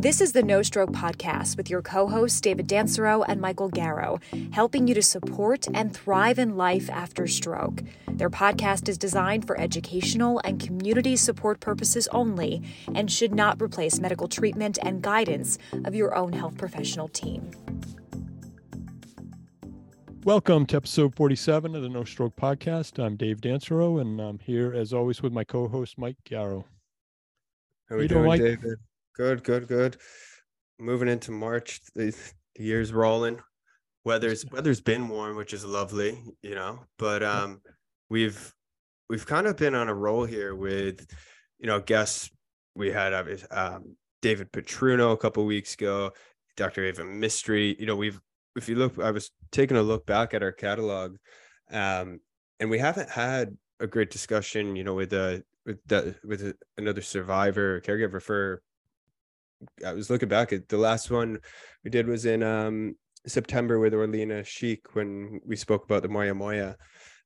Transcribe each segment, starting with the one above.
This is the No Stroke Podcast with your co hosts, David Dancero and Michael Garrow, helping you to support and thrive in life after stroke. Their podcast is designed for educational and community support purposes only and should not replace medical treatment and guidance of your own health professional team. Welcome to episode 47 of the No Stroke Podcast. I'm Dave Dancero, and I'm here as always with my co host, Mike Garrow. How are we doing, doing David? Good, good, good. Moving into March, the, the year's rolling. Weather's weather's been warm, which is lovely, you know. But um, we've we've kind of been on a roll here with, you know, guests. We had um, David Putrino a couple weeks ago, Dr. Ava Mystery. You know, we've if you look, I was taking a look back at our catalog, um, and we haven't had a great discussion, you know, with a with the with another survivor caregiver for I was looking back at the last one we did was in um, September with Orlena Sheik when we spoke about the Moya Moya.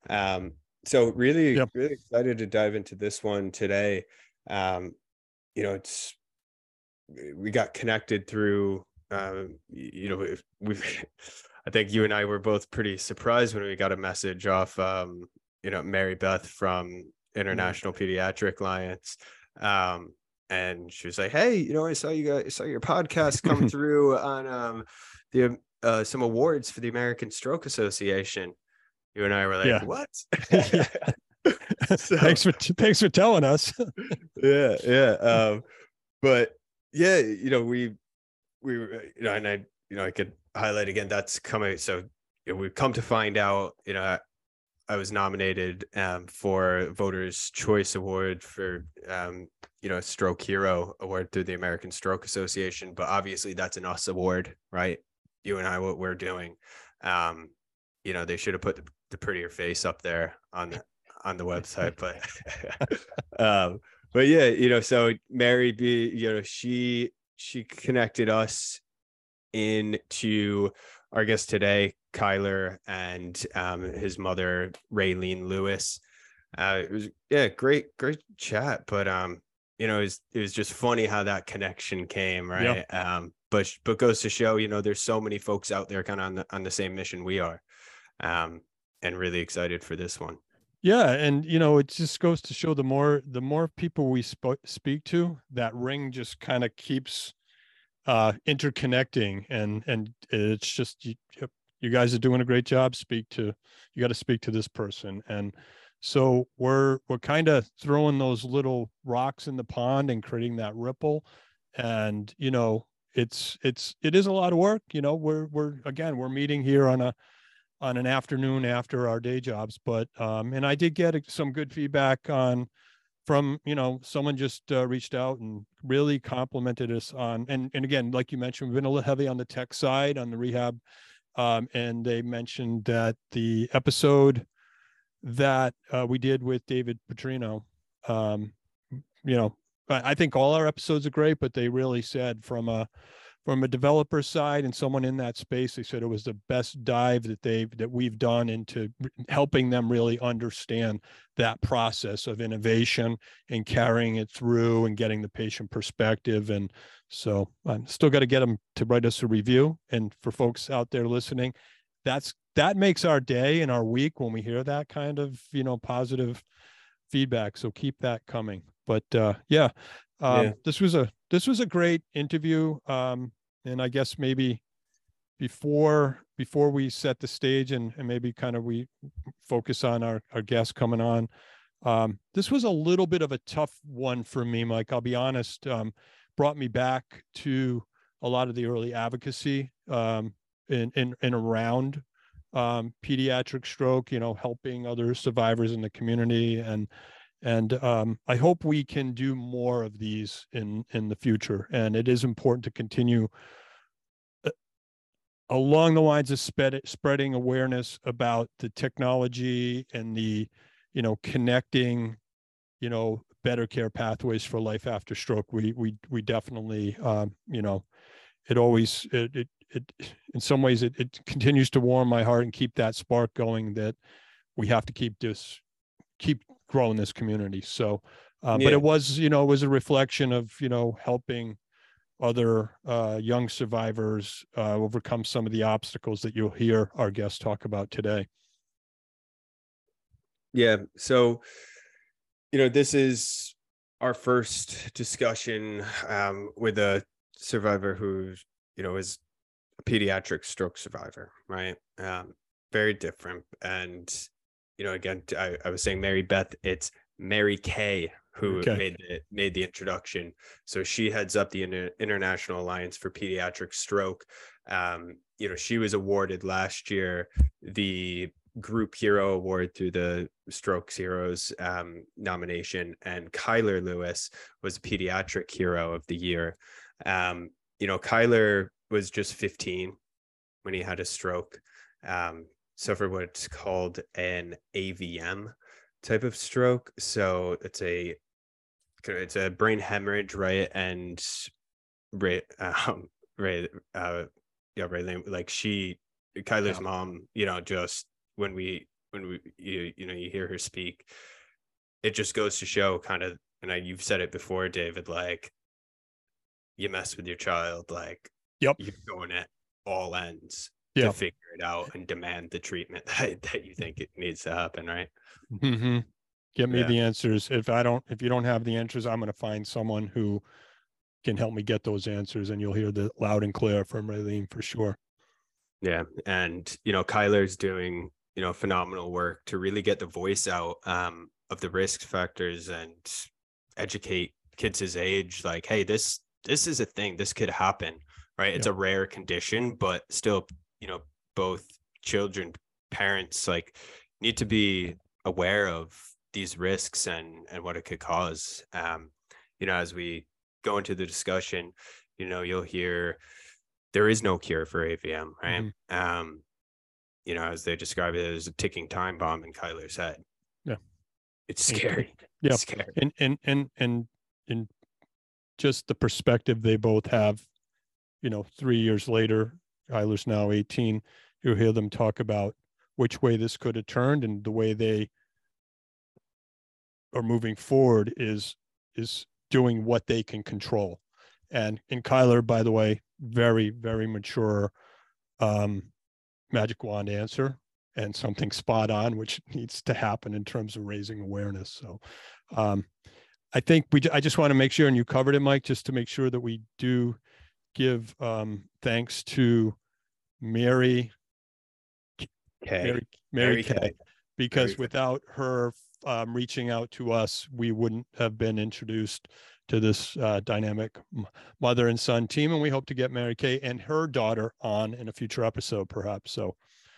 Um, so really, yep. really excited to dive into this one today. Um, you know, it's we got connected through. Uh, you know, we've. I think you and I were both pretty surprised when we got a message off. Um, you know, Mary Beth from mm-hmm. International. Pediatric Alliance. Um, and she was like, "Hey, you know, I saw you guys, I saw your podcast come through on um, the um, uh, some awards for the American Stroke Association." You and I were like, yeah. "What?" so, thanks for thanks for telling us. yeah, yeah, um, but yeah, you know, we we you know, and I, you know, I could highlight again. That's coming. So you know, we've come to find out, you know, I was nominated um, for Voters' Choice Award for um, you know Stroke Hero Award through the American Stroke Association, but obviously that's an us award, right? You and I, what we're doing. Um, you know, they should have put the, the prettier face up there on the on the website, but um, but yeah, you know, so Mary B, you know, she she connected us into our guest today, Kyler and um, his mother, Raylene Lewis. Uh, it was yeah, great, great chat. But um, you know, it was, it was just funny how that connection came, right? Um, but but goes to show, you know, there's so many folks out there kind of on the on the same mission we are. Um, and really excited for this one. Yeah, and you know, it just goes to show the more the more people we sp- speak to, that ring just kind of keeps uh interconnecting and and it's just you, you guys are doing a great job speak to you got to speak to this person. And so we're we're kind of throwing those little rocks in the pond and creating that ripple. And you know it's it's it is a lot of work you know we're we're again we're meeting here on a on an afternoon after our day jobs. But um and i did get some good feedback on from you know someone just uh, reached out and really complimented us on and and again like you mentioned we've been a little heavy on the tech side on the rehab um, and they mentioned that the episode that uh, we did with David Putrino, um, you know, I, I think all our episodes are great, but they really said from a from a developer side and someone in that space, they said it was the best dive that they've that we've done into helping them really understand that process of innovation and carrying it through and getting the patient perspective. And so I'm still got to get them to write us a review. And for folks out there listening, that's that makes our day and our week when we hear that kind of you know positive feedback. So keep that coming. But uh, yeah, um, yeah. this was a this was a great interview. Um, and I guess maybe before before we set the stage and, and maybe kind of we focus on our, our guests coming on. Um, this was a little bit of a tough one for me, Mike. I'll be honest. Um, brought me back to a lot of the early advocacy um, in, in, in around um, pediatric stroke, you know, helping other survivors in the community. And, and um, I hope we can do more of these in, in the future. And it is important to continue uh, along the lines of spread, spreading awareness about the technology and the, you know, connecting, you know, better care pathways for life after stroke. We we we definitely, um, you know, it always it, it it in some ways it, it continues to warm my heart and keep that spark going that we have to keep this keep growing this community so uh, yeah. but it was you know it was a reflection of you know helping other uh, young survivors uh, overcome some of the obstacles that you'll hear our guests talk about today. Yeah. So, you know, this is our first discussion um, with a survivor who, you know, is a pediatric stroke survivor, right? Um, very different. And, you know, again, I, I was saying Mary Beth, it's Mary Kay who okay. made the made the introduction. So she heads up the Inter- International Alliance for Pediatric Stroke. Um, you know, she was awarded last year the Group Hero Award through the Strokes Heroes um, nomination, and Kyler Lewis was a Pediatric Hero of the Year. Um, you know, Kyler was just 15 when he had a stroke. Um, suffered what's called an AVM type of stroke. So it's a it's a brain hemorrhage, right? And right, um, right, uh, yeah, right. Like she, Kyler's yeah. mom, you know, just when we when we you you know you hear her speak, it just goes to show kind of, and I you've said it before, David, like you mess with your child, like yep, you're going at all ends yep. to figure it out and demand the treatment that, that you think it needs to happen, right? Mm-hmm. Get me yeah. the answers. If I don't, if you don't have the answers, I'm going to find someone who can help me get those answers, and you'll hear the loud and clear from Raylene for sure. Yeah, and you know, Kyler's doing you know phenomenal work to really get the voice out um, of the risk factors and educate kids his age. Like, hey, this this is a thing. This could happen, right? It's yeah. a rare condition, but still, you know, both children, parents, like need to be aware of these risks and and what it could cause. Um you know as we go into the discussion you know you'll hear there is no cure for avm right? Mm-hmm. um you know as they describe it as a ticking time bomb in kyler's head. Yeah. It's scary. Yeah. It's scary. and and and and and just the perspective they both have you know three years later kyler's now 18 you hear them talk about which way this could have turned and the way they are moving forward is is doing what they can control. And in Kyler, by the way, very very mature um, magic wand answer and something spot on, which needs to happen in terms of raising awareness. So. Um, I think we. I just want to make sure, and you covered it, Mike, just to make sure that we do give um, thanks to Mary, K. Mary, Mary, Mary K. K. Because Mary without her um, reaching out to us, we wouldn't have been introduced to this uh, dynamic mother and son team. And we hope to get Mary Kay and her daughter on in a future episode, perhaps. So,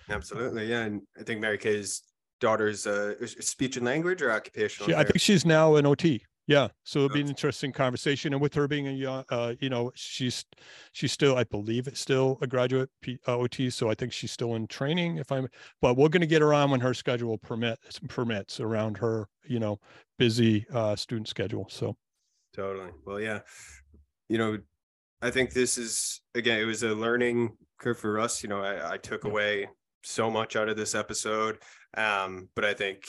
absolutely, yeah. And I think Mary Kay's daughter's uh, speech and language or occupational. She, I think she's now an OT. Yeah, so it'll be an interesting conversation, and with her being a young, uh, you know, she's she's still, I believe, it's still a graduate P, uh, OT, so I think she's still in training. If I'm, but we're going to get her on when her schedule permits permits around her, you know, busy uh, student schedule. So totally. Well, yeah, you know, I think this is again, it was a learning curve for us. You know, I, I took away so much out of this episode, um, but I think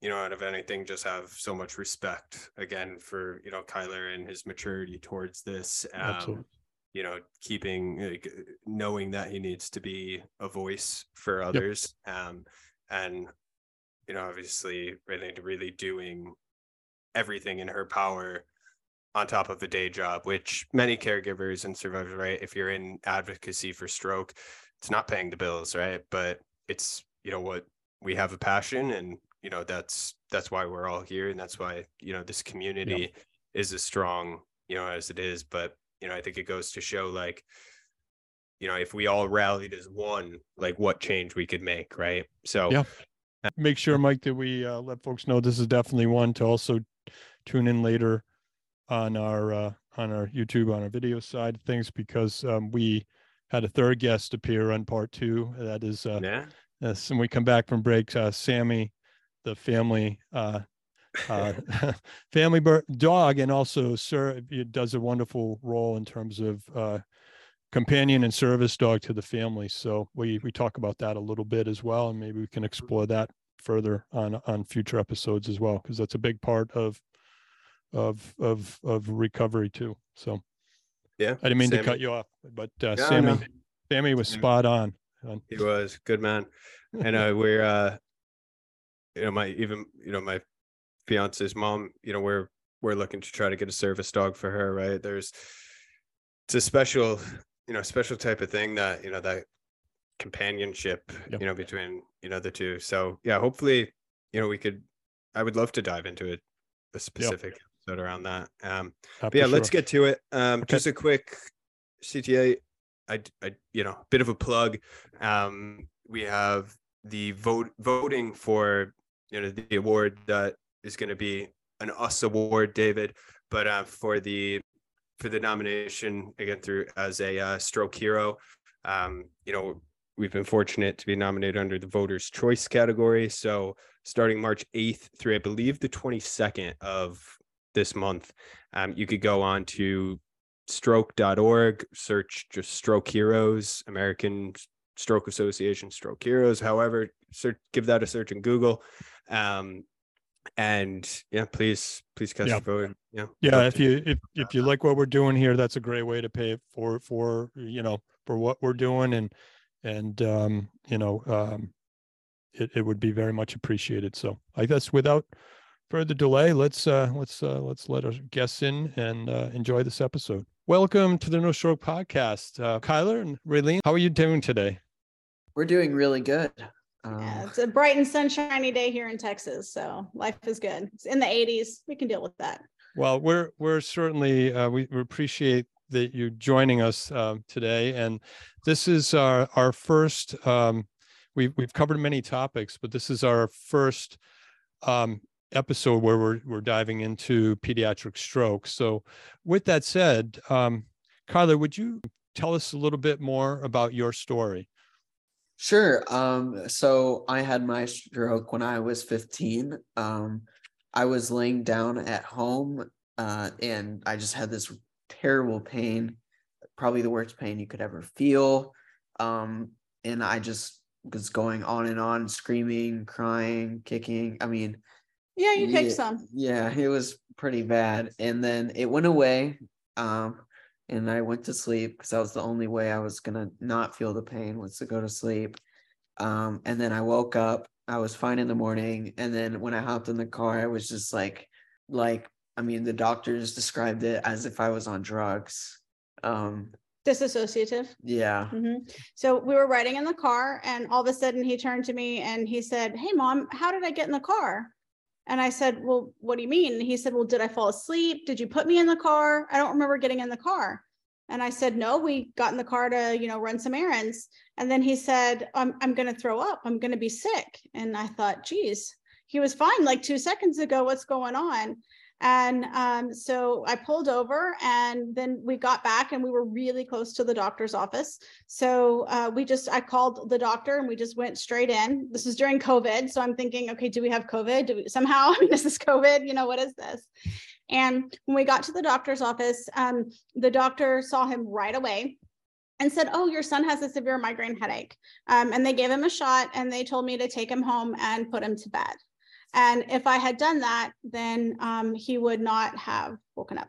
you know, out of anything, just have so much respect again for you know Kyler and his maturity towards this. Um, Absolutely. You know, keeping like, knowing that he needs to be a voice for others, yep. um, and you know, obviously, really, really doing everything in her power on top of a day job, which many caregivers and survivors, right? If you're in advocacy for stroke, it's not paying the bills, right? But it's you know what we have a passion and you know that's that's why we're all here and that's why you know this community is as strong you know as it is but you know i think it goes to show like you know if we all rallied as one like what change we could make right? So yeah. Make sure mike that we uh, let folks know this is definitely one to also tune in later on our uh, on our youtube on our video side of things because um, we had a third guest appear on part two. That is uh yeah. Yes, and we come back from break. Uh, Sammy the family uh, uh, family dog, and also Sir it does a wonderful role in terms of uh, companion and service dog to the family. So we we talk about that a little bit as well, and maybe we can explore that further on on future episodes as well, because that's a big part of of of of recovery too. So Yeah. I didn't mean Sammy. to cut you off, but uh, No, Sammy, no. Sammy was spot on. He was good man. And uh, we're uh you know, my even you know, my fiance's mom, you know, we're we're looking to try to get a service dog for her, right? There's it's a special, you know, special type of thing that, you know, that companionship, Yep. you know, between, you know, the two. So yeah, hopefully, you know, we could I would love to dive into it a specific episode around that. Um but yeah, for let's get to it. Um, Okay. just a quick CTA. I, I, you know, a bit of a plug. Um, we have the vote voting for you know the award that is going to be an US award, David. But uh, for the for the nomination again through as a uh, stroke hero, um, you know, we've been fortunate to be nominated under the voters' choice category. So starting March eighth through I believe the twenty second of this month, um, you could go on to stroke.org, search just stroke heroes, American Stroke Association, stroke heroes, however, search, give that a search in Google. Um, and yeah, please, please cast Yeah. your vote. Yeah. yeah if you if, if you like what we're doing here that's a great way to pay for for you know for what we're doing and and um you know um it, it would be very much appreciated so i guess without further delay let's uh let's uh let's let our guests in and uh enjoy this episode welcome to the no stroke podcast uh kyler and raylene how are you doing today We're doing really good. Yeah, Um, it's a bright and sunshiny day here in Texas, so life is good. It's in the 80s. We can deal with that. Well, we're we're certainly uh, we, we appreciate that you're joining us um, today, and this is our our first. Um, we've we've covered many topics, but this is our first um, episode where we're we're diving into pediatric stroke. So, with that said, um, Kyler, would you tell us a little bit more about your story? Sure. Um, so I had my stroke when I was 15. Um, I was laying down at home, uh, and I just had this terrible pain, probably the worst pain you could ever feel. Um, and I just was going on and on, screaming, crying, kicking. I mean, Yeah, you kicked Yeah, some. Yeah, it was pretty bad. And then it went away. Um, and I went to sleep because that was the only way I was gonna not feel the pain was to go to sleep. Um, and then I woke up, I was fine in the morning, and then when I hopped in the car, I was just like like I mean the doctors described it as if I was on drugs. Um, Disassociative. yeah. hmm So we were riding in the car, and all of a sudden he turned to me and he said, Hey, mom, how did I get in the car? And I said, Well, what do you mean? And he said, Well, did I fall asleep? Did you put me in the car? I don't remember getting in the car. And I said, No, we got in the car to, you know, run some errands. And then he said, I'm, I'm going to throw up. I'm going to be sick. And I thought, geez, he was fine like two seconds ago. What's going on? And um, so I pulled over and then we got back and we were really close to the doctor's office. So uh, we just, I called the doctor and we just went straight in. This was during COVID. So I'm thinking, okay, do we have COVID? Do we somehow, I mean, this is COVID, you know, what is this? And when we got to the doctor's office, um, the doctor saw him right away and said, Oh, your son has a severe migraine headache. Um, and they gave him a shot and they told me to take him home and put him to bed. And if I had done that, then um, he would not have woken up.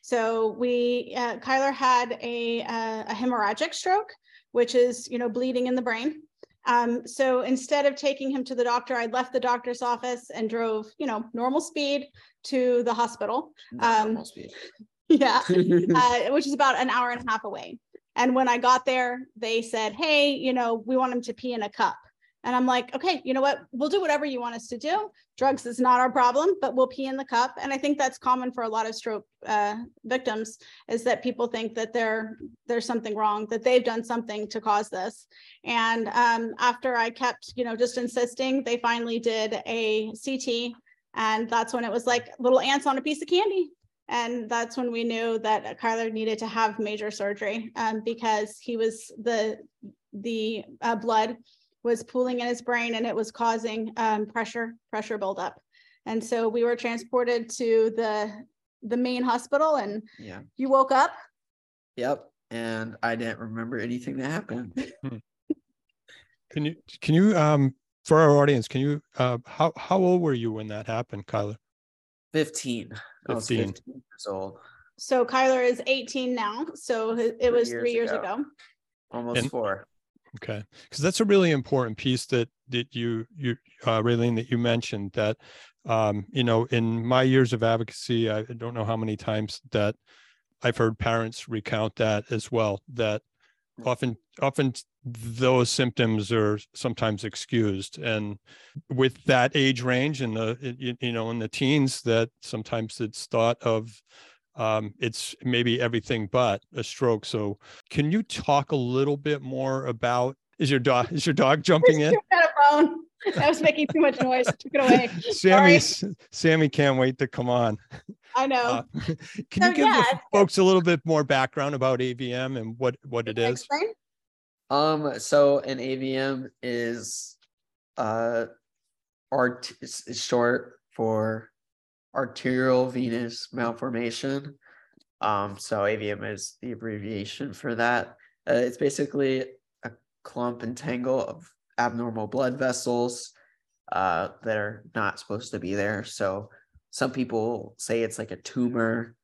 So we, uh, Kyler had a, uh, a hemorrhagic stroke, which is, you know, bleeding in the brain. Um, so instead of taking him to the doctor, I left the doctor's office and drove, you know, normal speed to the hospital. Um, normal speed. Yeah uh, which is about an hour and a half away. And when I got there, they said, Hey, you know, we want him to pee in a cup. And I'm like, okay, you know what? We'll do whatever you want us to do. Drugs is not our problem, but we'll pee in the cup. And I think that's common for a lot of stroke uh, victims is that people think that there there's something wrong, that they've done something to cause this. And um, after I kept, you know, just insisting, they finally did a CT. And that's when it was like little ants on a piece of candy. And that's when we knew that Kyler needed to have major surgery um, because he was the the uh, blood was pooling in his brain and it was causing um, pressure pressure buildup. And so we were transported to the the main hospital, and yeah. you woke up. Yep. And I didn't remember anything that happened. Can you can you um for our audience can you uh how how old were you when that happened, Kyler? 15. I was 15. 15 years old. So Kyler is 18 now. So it was three years, ago. ago. Almost and, four. Okay, because that's a really important piece that that you you uh, Raylene that you mentioned that um, you know in my years of advocacy, I don't know how many times that I've heard parents recount that as well. That often often those symptoms are sometimes excused and with that age range and the you know in the teens that sometimes it's thought of um, it's maybe everything but a stroke so can you talk a little bit more about is your dog is your dog jumping in I was making too much noise. Took it away. Sammy, Sammy can't wait to come on. I know. Uh, can so, you give yeah, folks a little bit more background about AVM and what what it is? Explain? Um, so an AVM is uh art is short for arterial venous malformation. Um, so AVM is the abbreviation for that. Uh, it's basically a clump and tangle of abnormal blood vessels uh, that are not supposed to be there. So some people say it's like a tumor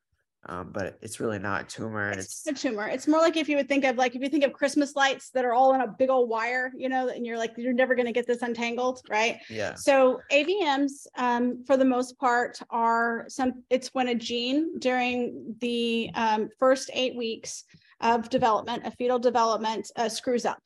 um, but it's really not a tumor. It's, it's, a tumor. It's more like if you would think of like if you think of Christmas lights that are all in a big old wire, you know, and you're like you're never going to get this untangled, right? Yeah. So AVMs, um, for the most part, are some. It's when a gene during the um, first eight weeks of development, of fetal development, uh, screws up.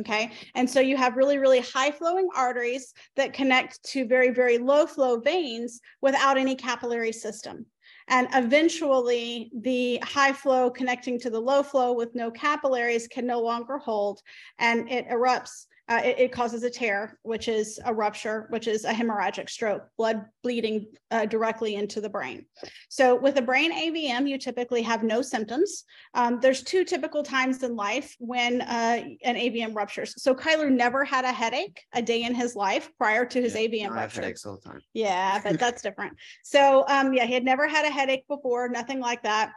Okay. And so you have really, really high flowing arteries that connect to very, very low flow veins without any capillary system. And eventually, the high flow connecting to the low flow with no capillaries can no longer hold and it erupts uh, it, it, causes a tear, which is a rupture, which is a hemorrhagic stroke, blood bleeding uh, directly into the brain. So, with a brain AVM, you typically have no symptoms. Um, there's two typical times in life when uh, an AVM ruptures. So, Kyler never had a headache a day in his life prior to his yeah, AVM rupture. I have headaches all the time. Yeah, but that's different. So, um, yeah, he had never had a headache before, nothing like that.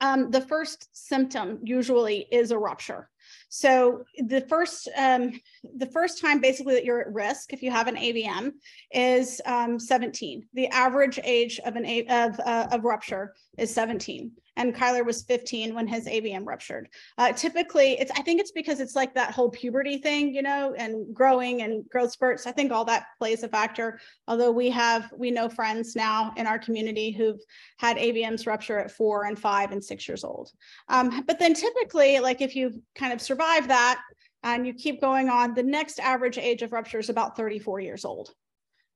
Um, the first symptom usually is a rupture. So the first um, the first time basically that you're at risk if you have an AVM is um, 17. The average age of an A- of uh, of rupture is 17 and Kyler was 15 when his AVM ruptured. Uh, typically, it's I think it's because it's like that whole puberty thing, you know, and growing and growth spurts. I think all that plays a factor. Although we have we know friends now in our community who've had AVMs rupture at four and five and six years old. Um, but then typically, like if you kind of survive that and you keep going on, the next average age of rupture is about 34 years old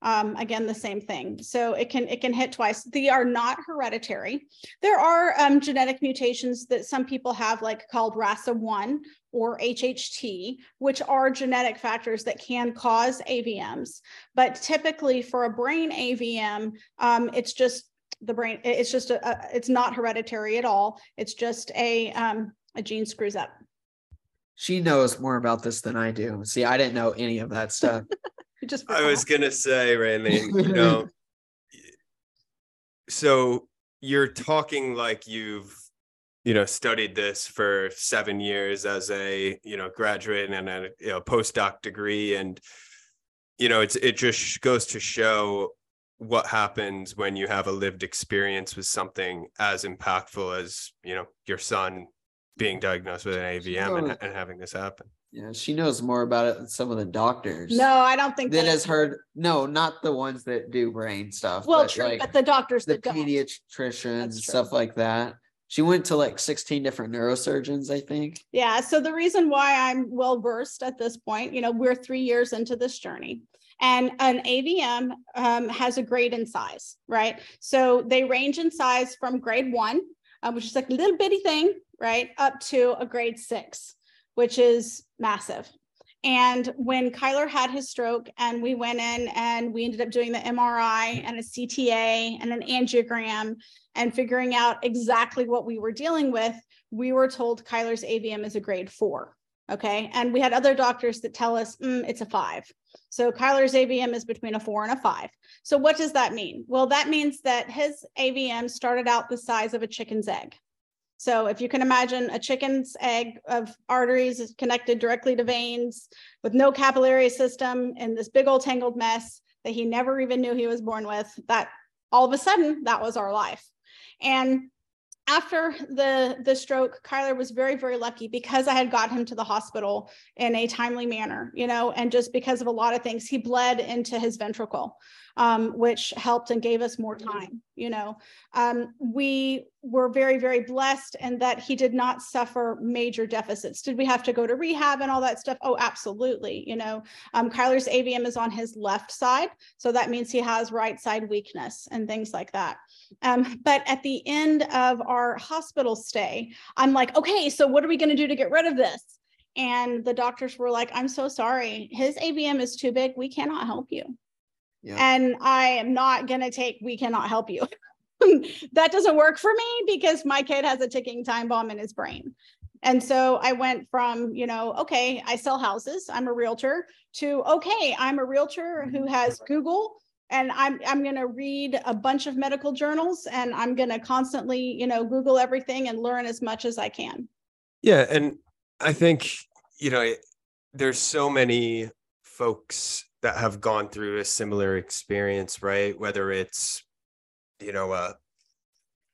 um, again the same thing. So it can it can hit twice. They are not hereditary. There are um, genetic mutations that some people have like called rasa1 or hht which are genetic factors that can cause avms but typically for a brain avm um, it's just the brain it's just a, a, it's not hereditary at all. It's just a um, a gene screws up. She knows more about this than i do. See i didn't know any of that stuff just I was gonna say, Randy, you know, so you're talking like you've you know studied this for seven years as a you know graduate and a you know postdoc degree and you know it's it just goes to show what happens when you have a lived experience with something as impactful as you know your son being diagnosed with an avm and, and having this happen yeah, she knows more about it than some of the doctors. No, I don't think that, has heard. No, not the ones that do brain stuff. Well, but true, like but the doctors, the pediatricians, stuff like that. She went to like 16 different neurosurgeons, I think. Yeah. So the reason why I'm well versed at this point, you know, we're three years into this journey. And an AVM um, has a grade in size, right? So they range in size from grade one, uh, which is like a little bitty thing, right, up to a grade six which is massive. And when Kyler had his stroke, and we went in and we ended up doing the MRI and a CTA and an angiogram and figuring out exactly what we were dealing with, we were told Kyler's AVM is a grade four. Okay. And we had other doctors that tell us mm, it's a five. So Kyler's AVM is between a four and a five. So what does that mean? Well, that means that his AVM started out the size of a chicken's egg. So if you can imagine a chicken's egg of arteries is connected directly to veins with no capillary system and this big old tangled mess that he never even knew he was born with, that all of a sudden that was our life. And after the the stroke, Kyler was very very lucky because I had got him to the hospital in a timely manner, you know, and just because of a lot of things, he bled into his ventricle um, which helped and gave us more time. You know, um, we were very, very blessed and that he did not suffer major deficits. Did we have to go to rehab and all that stuff? Oh, absolutely. You know, um, Kyler's AVM is on his left side. So that means he has right side weakness and things like that. Um, but at the end of our hospital stay, I'm like, okay, so what are we going to do to get rid of this? And the doctors were like, I'm so sorry. His AVM is too big. We cannot help you. Yeah. And I am not going to take, we cannot help you. that doesn't work for me because my kid has a ticking time bomb in his brain. And so I went from, you know, okay, I sell houses, I'm a realtor, to okay, I'm a realtor who has Google and I'm I'm going to read a bunch of medical journals and I'm going to constantly, you know, Google everything and learn as much as I can. Yeah, and I think, you know, there's so many folks that have gone through a similar experience, right? Whether it's, you know, a,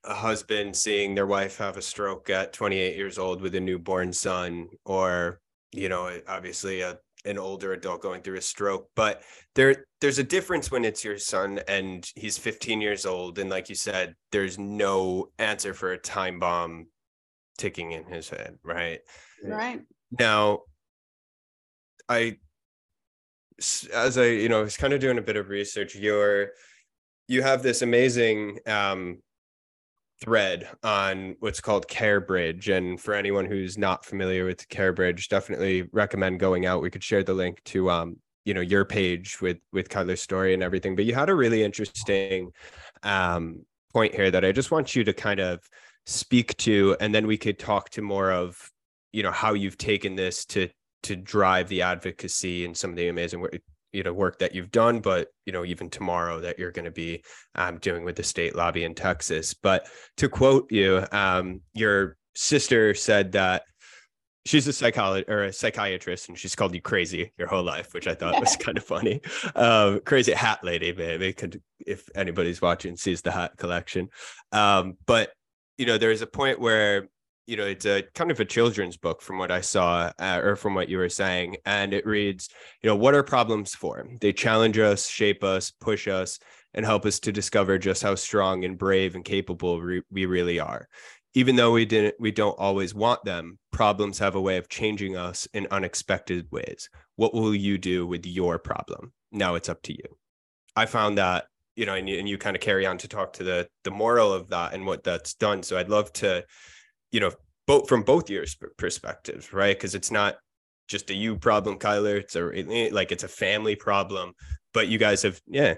a husband seeing their wife have a stroke at 28 years old with a newborn son, or, you know, obviously a, an older adult going through a stroke. But there, there's a difference when it's your son and he's 15 years old. And like you said, there's no answer for a time bomb ticking in his head, right? Right. Now, I as I, you know, was kind of doing a bit of research, you're you have this amazing um, thread on what's called CaringBridge. And for anyone who's not familiar with CaringBridge, definitely recommend going out. We could share the link to um, you know, your page with with Kyler's story and everything. But you had a really interesting um point here that I just want you to kind of speak to, and then we could talk to more of you know how you've taken this to to drive the advocacy and some of the amazing work you know work that you've done but you know even tomorrow that you're going to be um, doing with the state lobby in texas. But to quote you um, your sister said that she's a psychologist or a psychiatrist and she's called you crazy your whole life which i thought was kind of funny. Um, crazy hat lady maybe could if anybody's watching sees the hat collection. Um, but you know there's a point where you know it's a kind of a children's book from what i saw uh, or from what you were saying and it reads you know what are problems for? They challenge us shape us push us and help us to discover just how strong and brave and capable re- we really are. Even though we didn't we don't always want them problems have a way of changing us in unexpected ways. What will you do with your problem? Now it's up to you. I found that you know and you, and you kind of carry on to talk to the the moral of that and what that's done so i'd love to you know, both from both your perspectives, right? Because it's not just a you problem, Kyler. It's a like it's a family problem. But you guys have, yeah,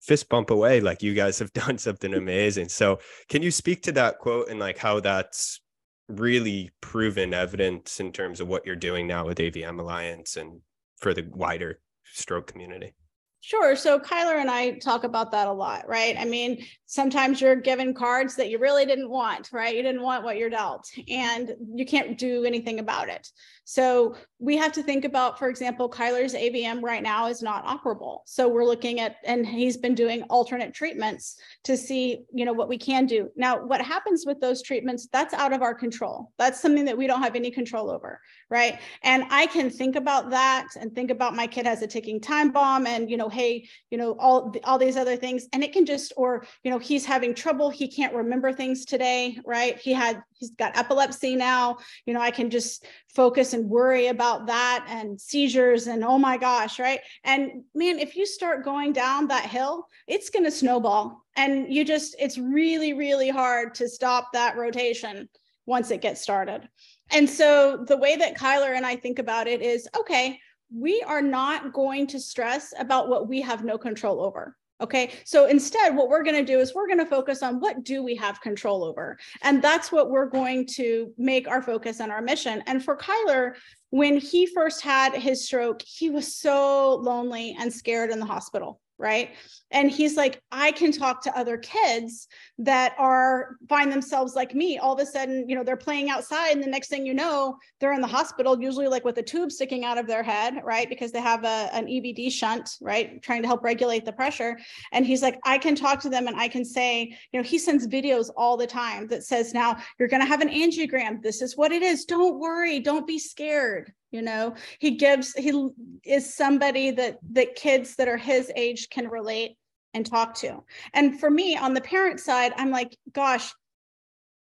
fist bump away. Like you guys have done something amazing. So can you speak to that quote and like how that's really proven evidence in terms of what you're doing now with AVM Alliance and for the wider stroke community? Sure. So Kyler and I talk about that a lot, right? I mean, sometimes you're given cards that you really didn't want, right? You didn't want what you're dealt, and you can't do anything about it. So we have to think about, for example, Kyler's AVM right now is not operable. So we're looking at, and he's been doing alternate treatments to see, you know, what we can do. Now, what happens with those treatments, that's out of our control. That's something that we don't have any control over, right? And I can think about that and think about my kid has a ticking time bomb and, you know, hey, you know, all, all these other things. And it can just, or, you know, he's having trouble. He can't remember things today, right? He had, he's got epilepsy now. You know, I can just focus and worry about that and seizures and oh my gosh, right? And man, if you start going down that hill, it's going to snowball. And you just, it's really, really hard to stop that rotation once it gets started. And so the way that Kyler and I think about it is okay, we are not going to stress about what we have no control over. Okay, so instead, what we're going to do is we're going to focus on what do we have control over, and that's what we're going to make our focus and our mission. And for Kyler, when he first had his stroke, he was so lonely and scared in the hospital. right and he's like i can talk to other kids that are find themselves like me. All of a sudden you know they're playing outside and the next thing you know they're in the hospital usually like with a tube sticking out of their head right? Because they have a, an evd shunt right? Trying to help regulate the pressure. And he's like i can talk to them and i can say you know he sends videos all the time that says now you're going to have an angiogram. This is what it is. Don't worry. Don't be scared. You know he gives he is somebody that that kids that are his age can relate and talk to and for me on the parent side i'm like gosh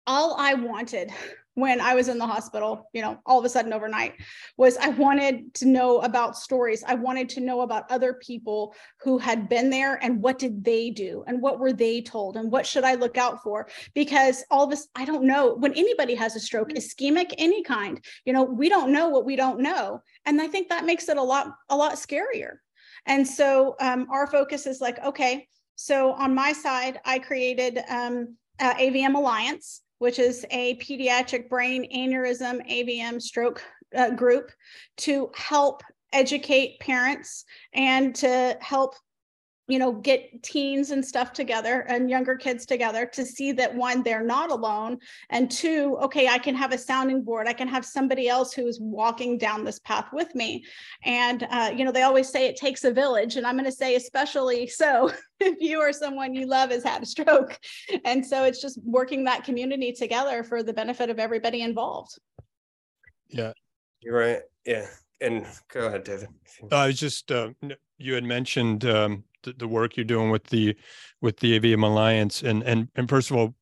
all i wanted when I was in the hospital, you know, all of a sudden overnight, was I wanted to know about stories. I wanted to know about other people who had been there and what did they do and what were they told and what should I look out for? Because all of this, I don't know when anybody has a stroke, mm-hmm. ischemic, any kind, you know, we don't know what we don't know. And I think that makes it a lot, a lot scarier. And so um, our focus is like, okay, so on my side, I created um, uh, AVM Alliance which is a pediatric brain aneurysm AVM stroke uh, group to help educate parents and to help you know get teens and stuff together and younger kids together to see that one they're not alone and two okay i can have a sounding board. I can have somebody else who's walking down this path with me. And uh, you know they always say it takes a village and i'm going to say especially so if you or someone you love has had a stroke. And so it's just working that community together for the benefit of everybody involved. Yeah. You're right. Yeah. And go ahead david. I was just uh, you had mentioned um, the, the work you're doing with the with the AVM Alliance, and and and first of all,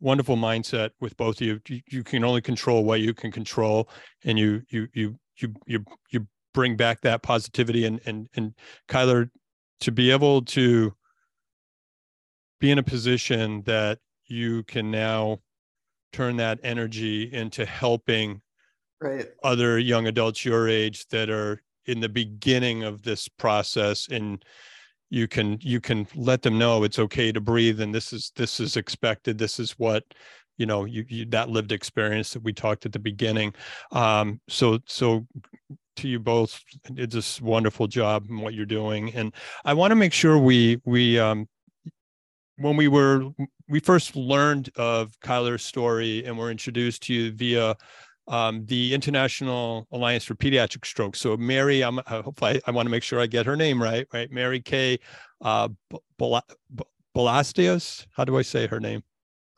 wonderful mindset with both of you. you. You can only control what you can control, and you you you you you you bring back that positivity and and and Kyler to be able to be in a position that you can now turn that energy into helping right other young adults your age that are in the beginning of this process and you can you can let them know it's okay to breathe and this is this is expected this is what you know you, you that lived experience that we talked at the beginning. Um so so to you both it's a wonderful job and what you're doing and i want to make sure we we um when we were we first learned of kyler's story and were introduced to you via um, the International Alliance for Pediatric Stroke. So Mary, I'm I hope I, I want to make sure I get her name right, right? Mary Kay uh, Ballasiotes. How do I say her name?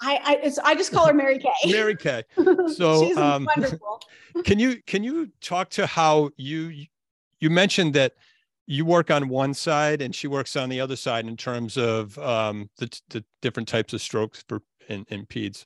I I, I just call her Mary Kay. Mary Kay. So She's um, wonderful. can you can you talk to how you you mentioned that you work on one side and she works on the other side in terms of um, the, the different types of strokes for in, in peds.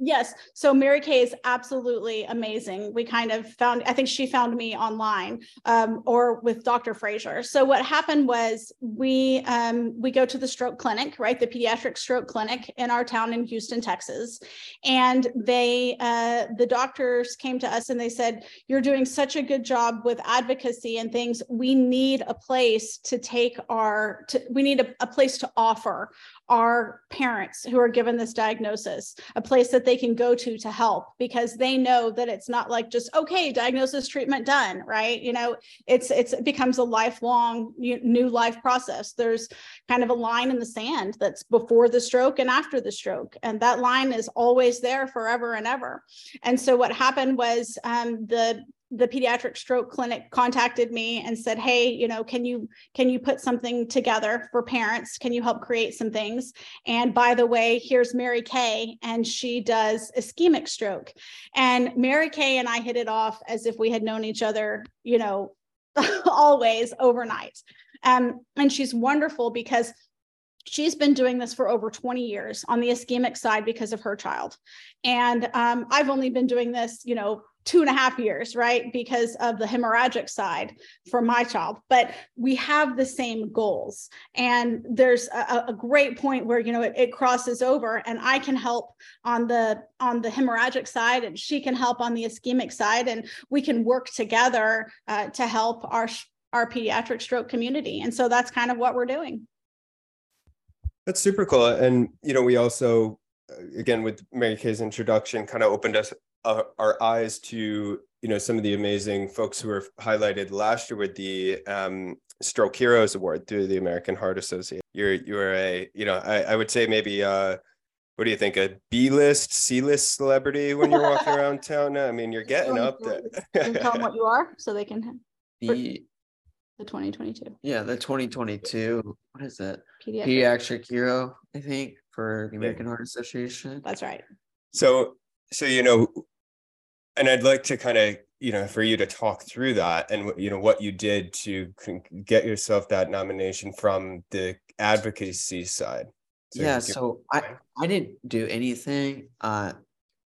Yes. So Mary Kay is absolutely amazing. We kind of found, I think she found me online um, or with Dr. Frazier. So what happened was we um, we go to the stroke clinic, right? The pediatric stroke clinic in our town in Houston, Texas. And they uh, the doctors came to us and they said, You're doing such a good job with advocacy and things. We need a place to take our to, we need a, a place to offer are parents who are given this diagnosis, a place that they can go to to help because they know that it's not like just okay, diagnosis, treatment done, right? You know, it's it's it becomes a lifelong new life process. There's kind of a line in the sand that's before the stroke and after the stroke, and that line is always there forever and ever. And so what happened was um, the the pediatric stroke clinic contacted me and said hey you know can you can you put something together for parents? Can you help create some things? And by the way here's mary kay and she does ischemic stroke. And mary kay and i hit it off as if we had known each other you know always overnight. Um, and she's wonderful because she's been doing this for over 20 years on the ischemic side because of her child. And um, i've only been doing this you know two and a half years, right? Because of the hemorrhagic side for my child. But we have the same goals. And there's a, a great point where, you know, it, it, crosses over and I can help on the on the hemorrhagic side and she can help on the ischemic side. And we can work together uh, to help our our pediatric stroke community. And so that's kind of what we're doing. That's super cool. And, you know, we also, uh, again, with Mary Kay's introduction, kind of opened us our, our eyes to you know some of the amazing folks who were highlighted last year with the um, Stroke Heroes Award through the American Heart Association. You're you're a you know I, I would say maybe uh what do you think a B list C list celebrity when you're walking around town? I mean you're getting up there. tell them what you are so they can The the 2022 yeah, the 2022. What is that? pediatric. Pediatric hero, I think, for the American Heart Association. That's right. So so you know and I'd like to kind of you know for you to talk through that and you know what you did to get yourself that nomination from the advocacy side. So yeah, so I I didn't do anything. Uh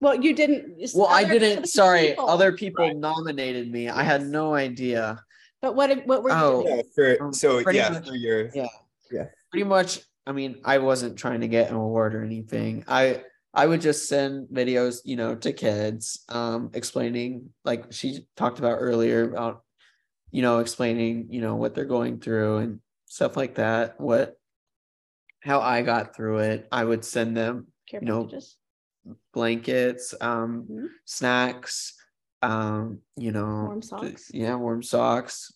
Well, you didn't. well, I didn't. other Sorry, people. other people Right. nominated me. I had no idea. But what what were Oh. you doing? Yeah, for Um, so yeah much- for your Yeah. Pretty much. I mean, I wasn't trying to get an award or anything. I I would just send videos, you know, to kids, um, explaining like she talked about earlier about, you know, explaining, you know, what they're going through and stuff like that. What, how I got through it. I would send them Care you know, packages? blankets, um, Mhm. snacks, um, you know, Warm socks. Yeah, warm socks.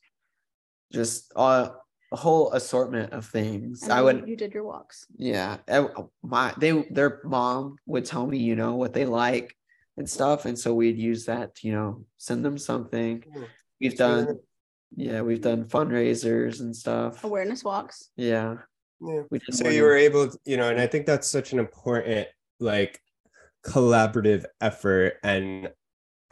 Just uh, a whole assortment of things. And I would, You did your walks. yeah. Oh, my they their mom would tell me, you know, what they like and stuff, and so we'd use that to, you know, send them something. Cool. We've That's done, yeah, we've done fundraisers and stuff. Awareness walks. Yeah, Yeah. we So you were able, to, you know, and I think that's such an important like collaborative effort and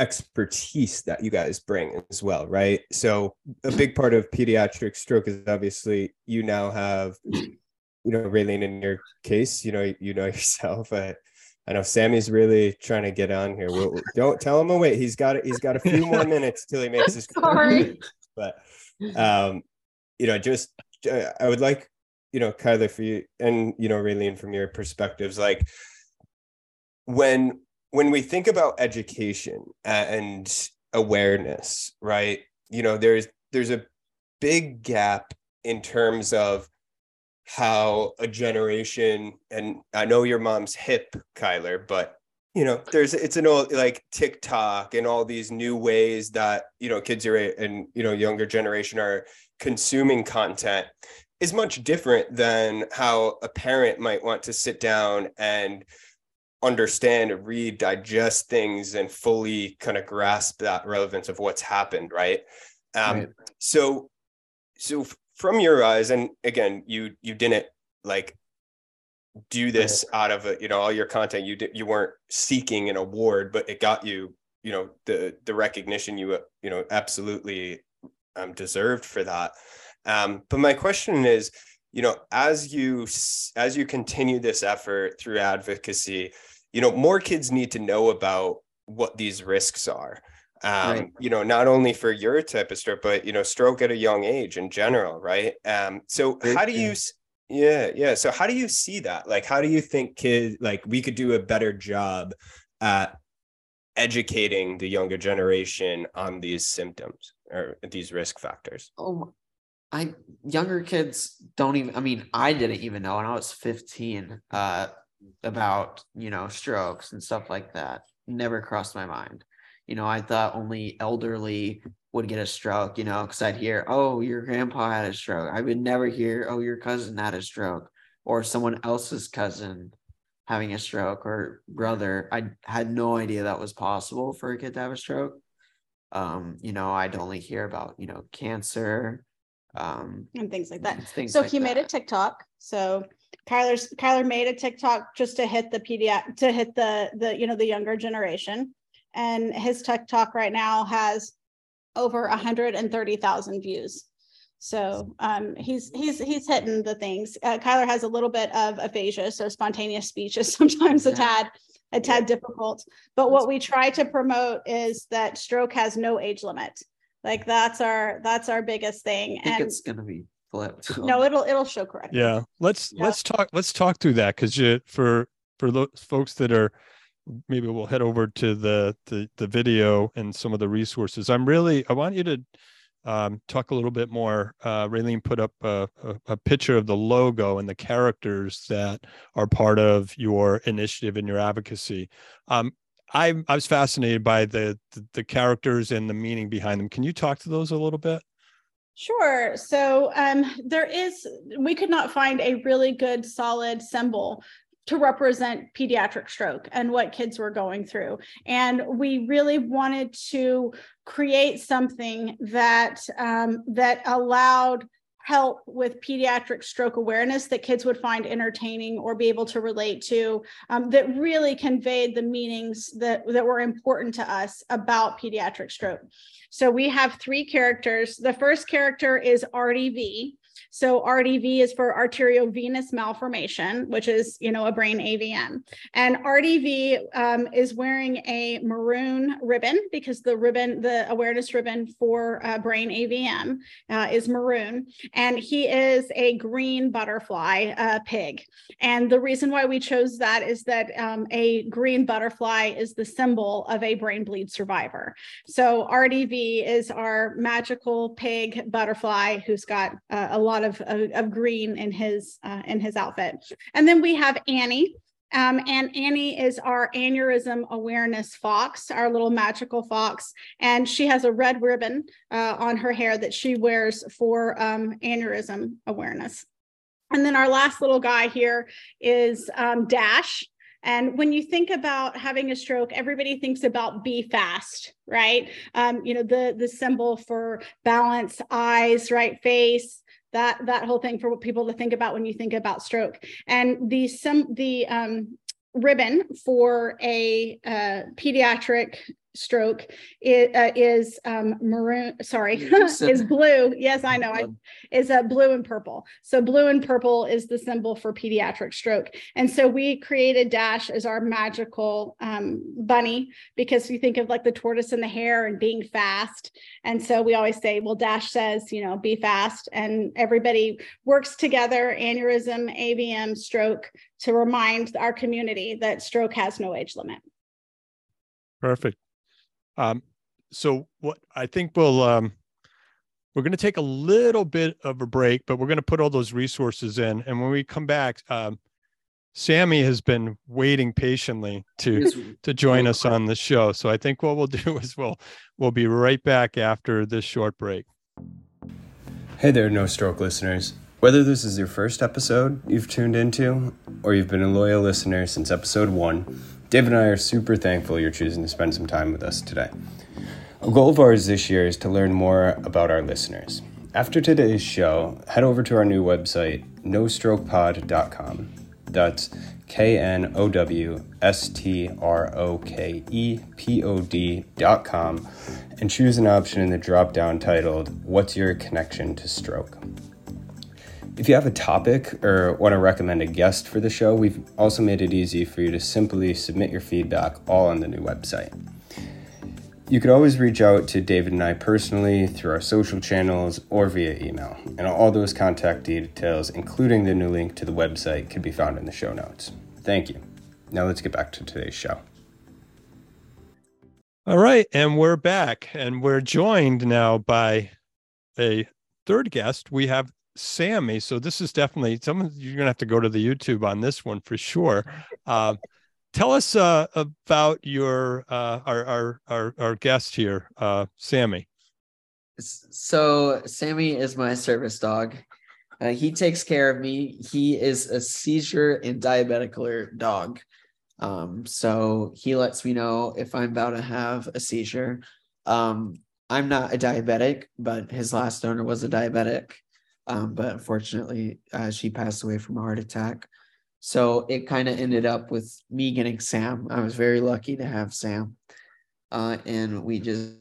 expertise that you guys bring as well, right? So a big part of pediatric stroke is obviously you now have, you know, Raylene in your case, you know, you know yourself. I, I know Sammy's really trying to get on here. We'll, don't tell him to wait. He's got. He's got a few more minutes till he makes his. Sorry. But um, you know, just uh, I would like, you know, Kyler for you and you know, Raylene from your perspectives, like when when we think about education uh, and awareness, right? You know, there's there's a big gap in terms of how a generation and I know your mom's hip, Kyler, but you know, there's it's an old like TikTok and all these new ways that you know kids are and you know younger generation are consuming content is much different than how a parent might want to sit down and understand read digest things and fully kind of grasp that relevance of what's happened right? Um Right. so so from your eyes and again you you didn't like do this out of a, you know all your content you did you weren't seeking an award but it got you you know the the recognition you you know absolutely um deserved for that. Um but my question is you know as you as you continue this effort through advocacy you know more kids need to know about what these risks are. Um Right. you know not only for your type of stroke but you know stroke at a young age in general right? Um so how do you yeah yeah. So how do you see that? Like how do you think kids like we could do a better job at educating the younger generation on these symptoms or these risk factors? Oh, I younger kids don't even. I mean, I didn't even know when I was fifteen uh, about you know strokes and stuff like that. Never crossed my mind. You know, I thought only elderly would get a stroke. You know, because I'd hear, "Oh, your grandpa had a stroke." I would never hear, "Oh, your cousin had a stroke," or someone else's cousin having a stroke or brother. I had no idea that was possible for a kid to have a stroke. Um, you know, I'd only hear about you know cancer um and things like that. things So like he made a. TikTok. So Kyler's Kyler made a TikTok just to hit the pediatric to hit the the you know the younger generation, and his TikTok right now has over 130,000 views. So um, he's he's he's hitting the things. Uh, Kyler has a little bit of aphasia, so spontaneous speech is sometimes a tad a tad difficult. But what we try to promote is that stroke has no age limit. Like that's our that's our biggest thing. I think And it's gonna be flipped. no, it'll it'll show correctly. Yeah, let's Yeah. let's talk let's talk through that because you for for those folks that are maybe we'll head over to the the the video and some of the resources. I'm really I want you to um, talk a little bit more. Uh, Raylene put up a, a, a picture of the logo and the characters that are part of your initiative and your advocacy. Um, I I was fascinated by the, the the characters and the meaning behind them. Can you talk to those a little bit? Sure. So um, there is, we could not find a really good, solid symbol to represent pediatric stroke and what kids were going through. And we really wanted to create something that um, that allowed help with pediatric stroke awareness that kids would find entertaining or be able to relate to um, that really conveyed the meanings that, that were important to us about pediatric stroke. So we have three characters. The first character is RDV, so RDV is for arteriovenous malformation, which is, you know, a brain AVM. And RDV um, is wearing a maroon ribbon because the ribbon, the awareness ribbon for uh, brain AVM uh, is maroon. And he is a green butterfly uh, pig. And the reason why we chose that is that um, a green butterfly is the symbol of a brain bleed survivor. So RDV is our magical pig butterfly who's got uh, a lot of, of, of green in his uh, in his outfit. And then we have Annie. Um, and Annie is our aneurysm awareness fox, our little magical fox. And she has a red ribbon uh, on her hair that she wears for um, aneurysm awareness. And then our last little guy here is um, Dash. And when you think about having a stroke, everybody thinks about be fast, right? Um, you know, the the symbol for balance, eyes, right, face, that that whole thing for people to think about when you think about stroke. And the some the um, ribbon for a uh, pediatric stroke it, uh, is um, maroon sorry is blue. Yes i know I, is a uh, blue and purple. So blue and purple is the symbol for pediatric stroke. And so we created dash as our magical um, bunny because you think of like the tortoise and the hare and being fast. And so we always say well dash says you know be fast. And everybody works together aneurysm avm stroke to remind our community that stroke has no age limit. Perfect um, so what I think we'll um, we're going to take a little bit of a break, but we're going to put all those resources in, and when we come back, um, Sammy has been waiting patiently to to join us on the show. So I think what we'll do is we'll we'll be right back after this short break. Hey there, no stroke listeners. Whether this is your first episode you've tuned into, or you've been a loyal listener since episode one, David and I are super thankful you're choosing to spend some time with us today. A goal of ours this year is to learn more about our listeners. After today's show, head over to our new website, knowstrokepod.com. That's K N O W S T R O K E P O D.com and choose an option in the drop down titled, What's Your Connection to Stroke? If you have a topic or want to recommend a guest for the show, we've also made it easy for you to simply submit your feedback all on the new website. You could always reach out to David and I personally through our social channels or via email, and all those contact details, including the new link to the website, can be found in the show notes. Thank you. Now let's get back to today's show. All right, and we're back, and we're joined now by a third guest. We have Sammy. So this is definitely someone you're gonna have to go to the YouTube on this one for sure. Uh, tell us uh, about your uh, our, our our our guest here, uh, Sammy. So Sammy is my service dog. Uh, he takes care of me. He is a seizure and diabetic alert dog. Um, so he lets me know if I'm about to have a seizure. Um, I'm not a diabetic, but his last owner was a diabetic. Um, but unfortunately, uh, she passed away from a heart attack. So it kind of ended up with me getting Sam. I was very lucky to have Sam. Uh, and we just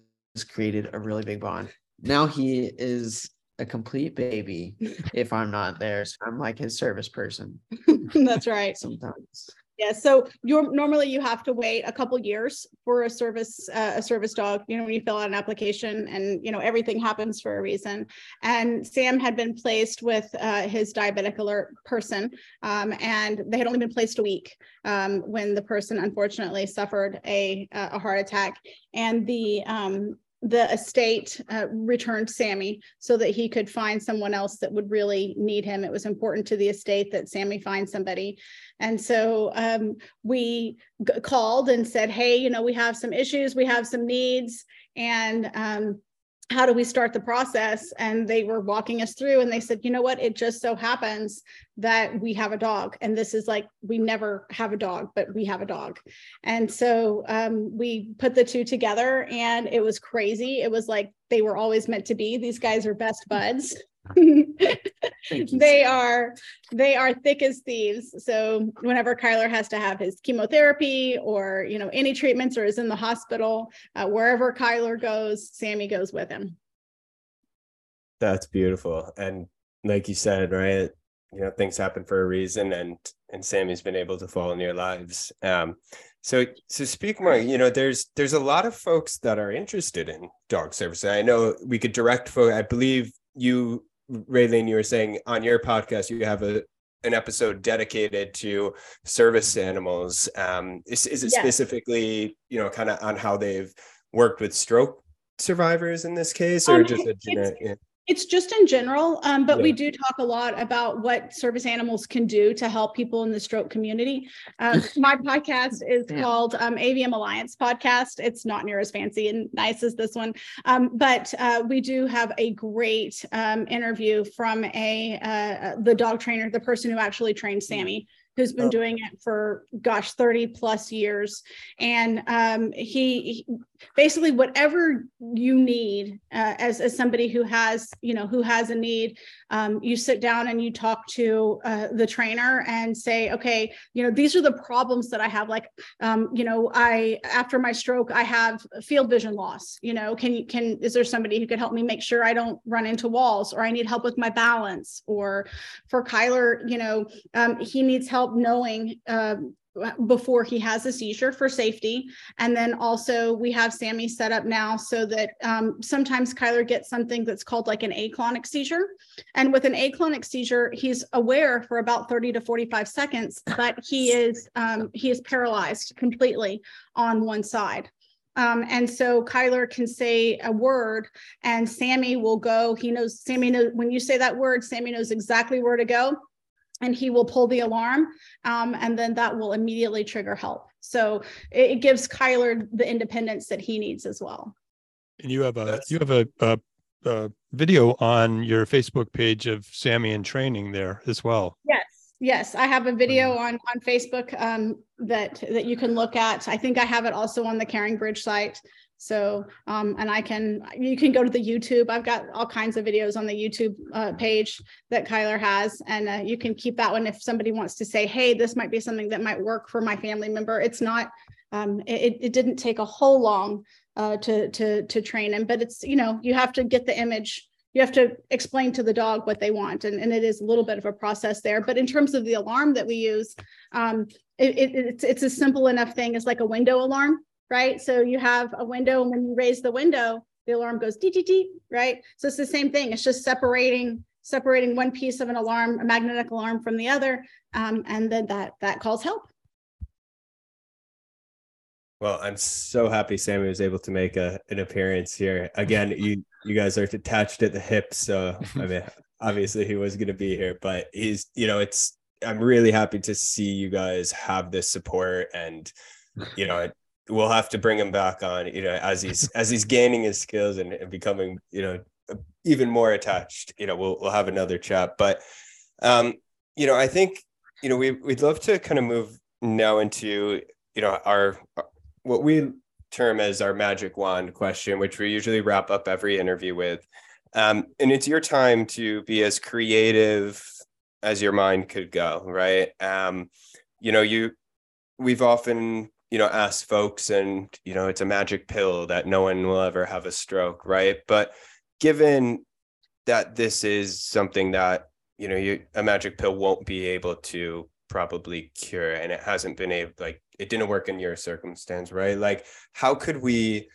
created a really big bond. Now he is a complete baby if I'm not there. So I'm like his service person. That's right. Sometimes. Yeah, so you're normally you have to wait a couple years for a service uh, a service dog. You know, when you fill out an application, and you know everything happens for a reason. And Sam had been placed with uh, his diabetic alert person, um, and they had only been placed a week um, when the person unfortunately suffered a a heart attack. And the um, the estate uh, returned Sammy so that he could find someone else that would really need him. It was important to the estate that Sammy find somebody. And so um, we g- called and said, hey, you know, we have some issues, we have some needs. And um, how do we start the process? And they were walking us through and they said you know what? It just so happens that we have a dog and this is like we never have a dog but we have a dog. And so um, we put the two together and it was crazy. It was like they were always meant to be. These guys are best buds they are they are thick as thieves. So whenever kyler has to have his chemotherapy or you know any treatments or is in the hospital uh, wherever kyler goes sammy goes with him. That's beautiful. And like you said right you know things happen for a reason and and sammy's been able to fall in your lives. Um so so speak more you know there's there's a lot of folks that are interested in dog service. I know we could direct for i believe you Raylene, you were saying on your podcast you have a an episode dedicated to service animals. Um, is is it specifically you know kind of on how they've worked with stroke survivors in this case, or um, just a generic? It's just in general, um, but yeah. we do talk a lot about what service animals can do to help people in the stroke community. Um, my podcast is yeah. called um, AVM Alliance Podcast. It's not near as fancy and nice as this one, um, but uh, we do have a great um, interview from a uh, the dog trainer, the person who actually trained Sammy who's been oh. doing it for gosh 30 plus years and um, he, basically whatever you need uh, as, as somebody who has you know who has a need um, you sit down and you talk to uh, the trainer and say okay you know these are the problems that i have. Like um, you know i after my stroke i have field vision loss you know can you can is there somebody who could help me make sure i don't run into walls or i need help with my balance? Or for kyler you know um, he needs help knowing um, before he has a seizure for safety. And then also we have Sammy set up now so that um, sometimes Kyler gets something that's called like an aclonic seizure. And with an aclonic seizure, he's aware for about 30 to 45 seconds, but he is um, he is paralyzed completely on one side. Um, and so Kyler can say a word and Sammy will go. He knows Sammy knows when you say that word, Sammy knows exactly where to go and he will pull the alarm um, and then that will immediately trigger help. So it, it, gives kyler the independence that he needs as well. And you have a you have a, a, a, video on your facebook page of sammy in training there as well. Yes yes. I have a video on on facebook um, that that you can look at. I think i have it also on the CaringBridge site so, um, and I can, you can go to the YouTube. I've got all kinds of videos on the YouTube uh, page that Kyler has, and uh, you can keep that one if somebody wants to say, hey, this might be something that might work for my family member. It's not, um, it, it didn't take a whole long uh, to, to, to train him, but it's, you know, you have to get the image you have to explain to the dog what they want and, and it is a little bit of a process there but in terms of the alarm that we use um, it, it, it's, it's a simple enough thing as like a window alarm right? So you have a window, and when you raise the window, the alarm goes dee dee dee, right? So it's the same thing. It's just separating separating one piece of an alarm, a magnetic alarm, from the other, um, and then that that calls help. Well, I'm so happy Sammy was able to make a, an appearance here. Again, you you guys are attached at the hip, so I mean, obviously he was going to be here, but he's you know it's I'm really happy to see you guys have this support and you know it, we'll have to bring him back on, you know, as he's as he's gaining his skills and, and becoming, you know, even more attached. You know, we'll we'll have another chat. But um, you know, I think, you know, we we'd love to kind of move now into, you know, our what we term as our magic wand question, which we usually wrap up every interview with. Um, and it's your time to be as creative as your mind could go, right? Um, you know, you we've often you know ask folks and you know it's a magic pill that no one will ever have a stroke right? But given that this is something that you know you a magic pill won't be able to probably cure and it hasn't been able like it didn't work in your circumstance right? Like how could we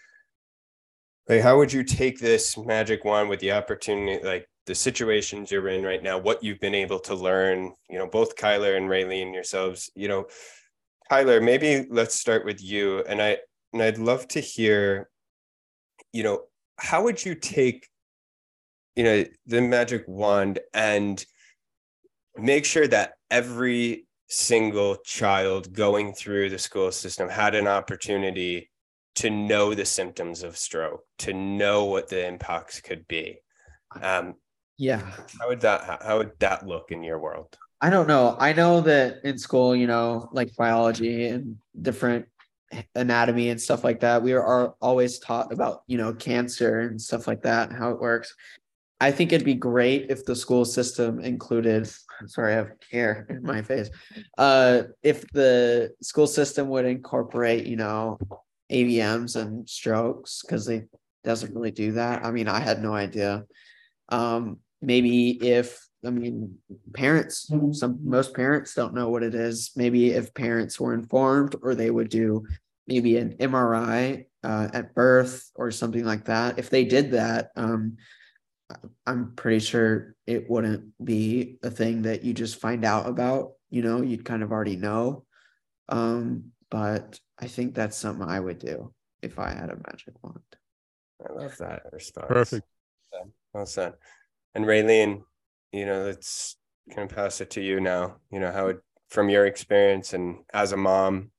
like how would you take this magic wand with the opportunity like the situations you're in right now what you've been able to learn you know both kyler and raylene yourselves you know Tyler, maybe let's start with you. And I and I'd love to hear, you know, how would you take, you know, the magic wand and make sure that every single child going through the school system had an opportunity to know the symptoms of stroke, to know what the impacts could be. Um, yeah. How would that how would that look in your world? I don't know. I know that in school, you know, like biology and different anatomy and stuff like that, we are always taught about, you know, cancer and stuff like that, how it works. I think it'd be great if the school system included, sorry, I have hair in my face. Uh, if the school system would incorporate, you know, AVMs and strokes, because they doesn't really do that. I mean, I had no idea. Um, maybe if I mean, parents, some most parents don't know what it is. Maybe if parents were informed, or they would do maybe an MRI uh, at birth or something like that. If they did that, um, I'm pretty sure it wouldn't be a thing that you just find out about. You know, you'd kind of already know. Um, but I think that's something I would do if I had a magic wand. I love that response. Perfect. Well said. And Raylene, you know, let's kind of pass it to you now. You know, how would, from your experience and as a mom,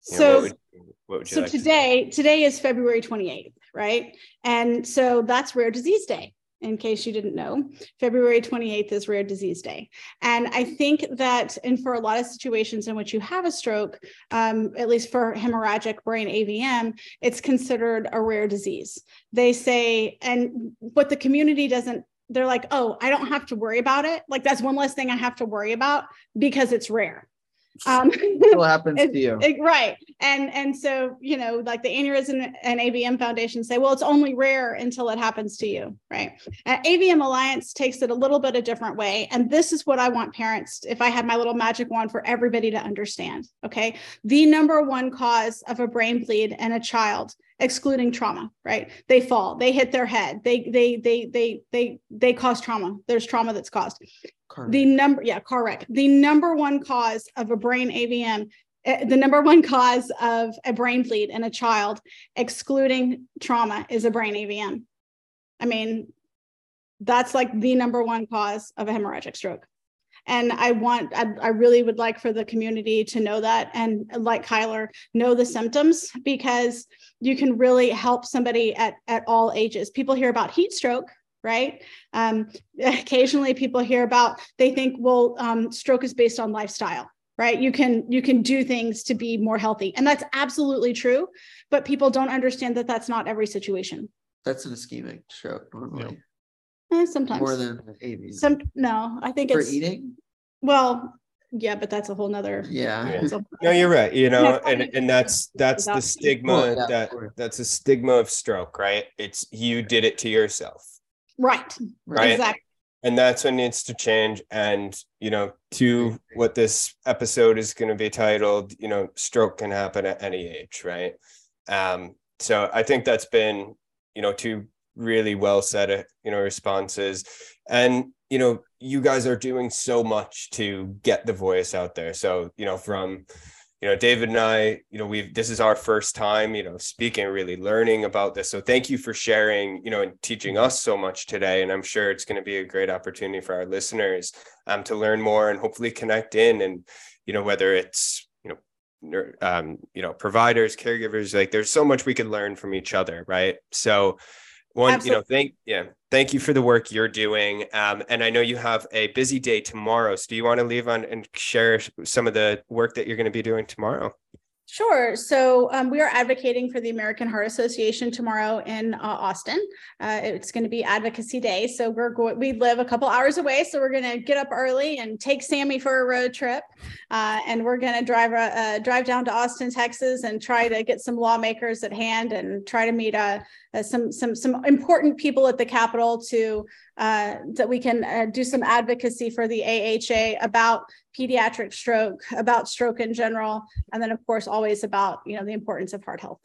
so know, what would, what would so like today, to today is February 28th, right? And so that's Rare Disease Day in case you didn't know, February 28th is Rare Disease Day. And I think that, and for a lot of situations in which you have a stroke, um, at least for hemorrhagic brain AVM, it's considered a rare disease. They say, and what the community doesn't they're like, oh, I don't have to worry about it. Like that's one less thing I have to worry about because it's rare um what happens it, to you? it, right. And and so you know like the aneurysm and avm foundation say well it's only rare until it happens to you right? Uh, avm alliance takes it a little bit a different way. And this is what i want parents if i had my little magic wand for everybody to understand okay? The number one cause of a brain bleed in a child excluding trauma right? They fall they hit their head they they they they they they cause trauma. There's trauma that's caused the number yeah car wreck the number one cause of a brain avm eh, the number one cause of a brain bleed in a child excluding trauma is a brain avm i mean that's like the number one cause of a hemorrhagic stroke. And I want, I, I, really would like for the community to know that and like Kyler, know the symptoms because you can really help somebody at, at all ages. People hear about heat stroke, right? Um, occasionally people hear about, they think, well, um, stroke is based on lifestyle right you can you can do things to be more healthy and that's absolutely true but people don't understand that that's not every situation that's an ischemic stroke normally Eh, sometimes more than AV. Some no, I think it's. for it's eating. Well, yeah, but that's a whole nother. Yeah. yeah. No, you're right. You know, and and that's that's the stigma that that's a stigma of stroke, right? It's you did it to yourself. Right. Right. Exactly. And that's what needs to change. And you know, to what this episode is going to be titled, you know, stroke can happen at any age, right? Um, so I think that's been, you know, two really well said you know responses and you know you guys are doing so much to get the voice out there so you know from you know david and i you know we've this is our first time you know speaking really learning about this. So thank you for sharing you know and teaching us so much today. And i'm sure it's going to be a great opportunity for our listeners um to learn more and hopefully connect in and you know whether it's you know um you know providers caregivers like there's so much we could learn from each other right? So one Absolutely. you know thank yeah thank you for the work you're doing. Um, and i know you have a busy day tomorrow. So do you want to leave on and share some of the work that you're going to be doing tomorrow Sure. So um, we are advocating for the American Heart Association tomorrow in uh, Austin. Uh, it's going to be Advocacy Day. So we're going. We live a couple hours away, so we're going to get up early and take Sammy for a road trip, uh, and we're going to drive uh, drive down to Austin, Texas, and try to get some lawmakers at hand and try to meet uh, uh, some some some important people at the Capitol to Uh, that we can uh, do some advocacy for the AHA about pediatric stroke, about stroke in general, and then of course always about you know the importance of heart health.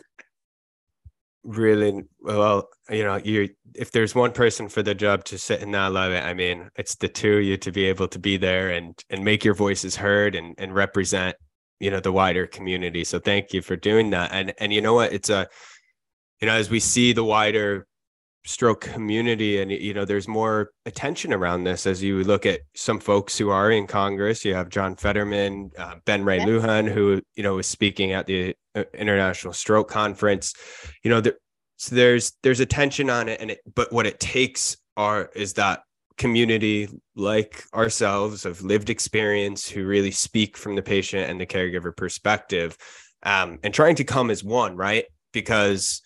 Really well, you know, you if there's one person for the job to sit in that lobby, I mean, it's the two of you to be able to be there and and make your voices heard and and represent you know the wider community. So thank you for doing that. And and you know what, it's a you know as we see the wider stroke community and you know there's more attention around this as you look at some folks who are in congress. You have john fetterman uh, ben ray yes. lujan who you know was speaking at the uh, international stroke conference. You know there, so there's there's attention on it and it but what it takes are is that community like ourselves of lived experience who really speak from the patient and the caregiver perspective um, and trying to come as one right? Because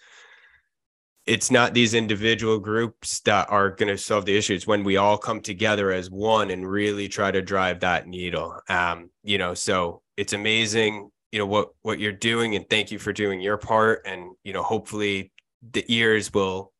it's not these individual groups that are going to solve the issues when we all come together as one and really try to drive that needle. Um, you know so it's amazing you know what what you're doing and thank you for doing your part and you know hopefully the ears will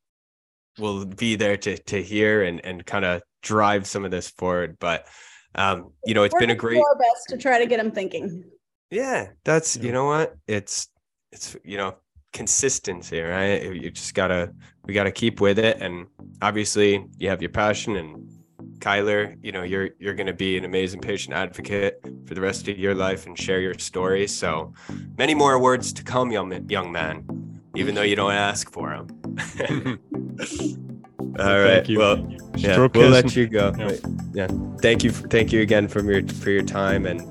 will be there to to hear and and kind of drive some of this forward. But um you know it's We're been a great our best to try to get them thinking. Yeah that's you know what? It's it's you know consistency, right? You just gotta we gotta keep with it. And obviously you have your passion and Kyler, you know, you're you're gonna be an amazing patient advocate for the rest of your life and share your story. So many more awards to come, young young man, even though you don't ask for them. All right. Thank you. Well, yeah, we'll let you go. Yeah. yeah. Thank you. For, thank you again for your for your time and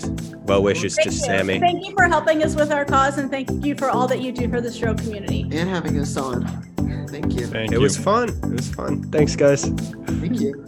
well wishes thank to you. Sammy. Thank you for helping us with our cause and thank you for all that you do for the stroke community and having us on. Thank you. Thank it you. was fun. It was fun. Thanks, guys. Thank you.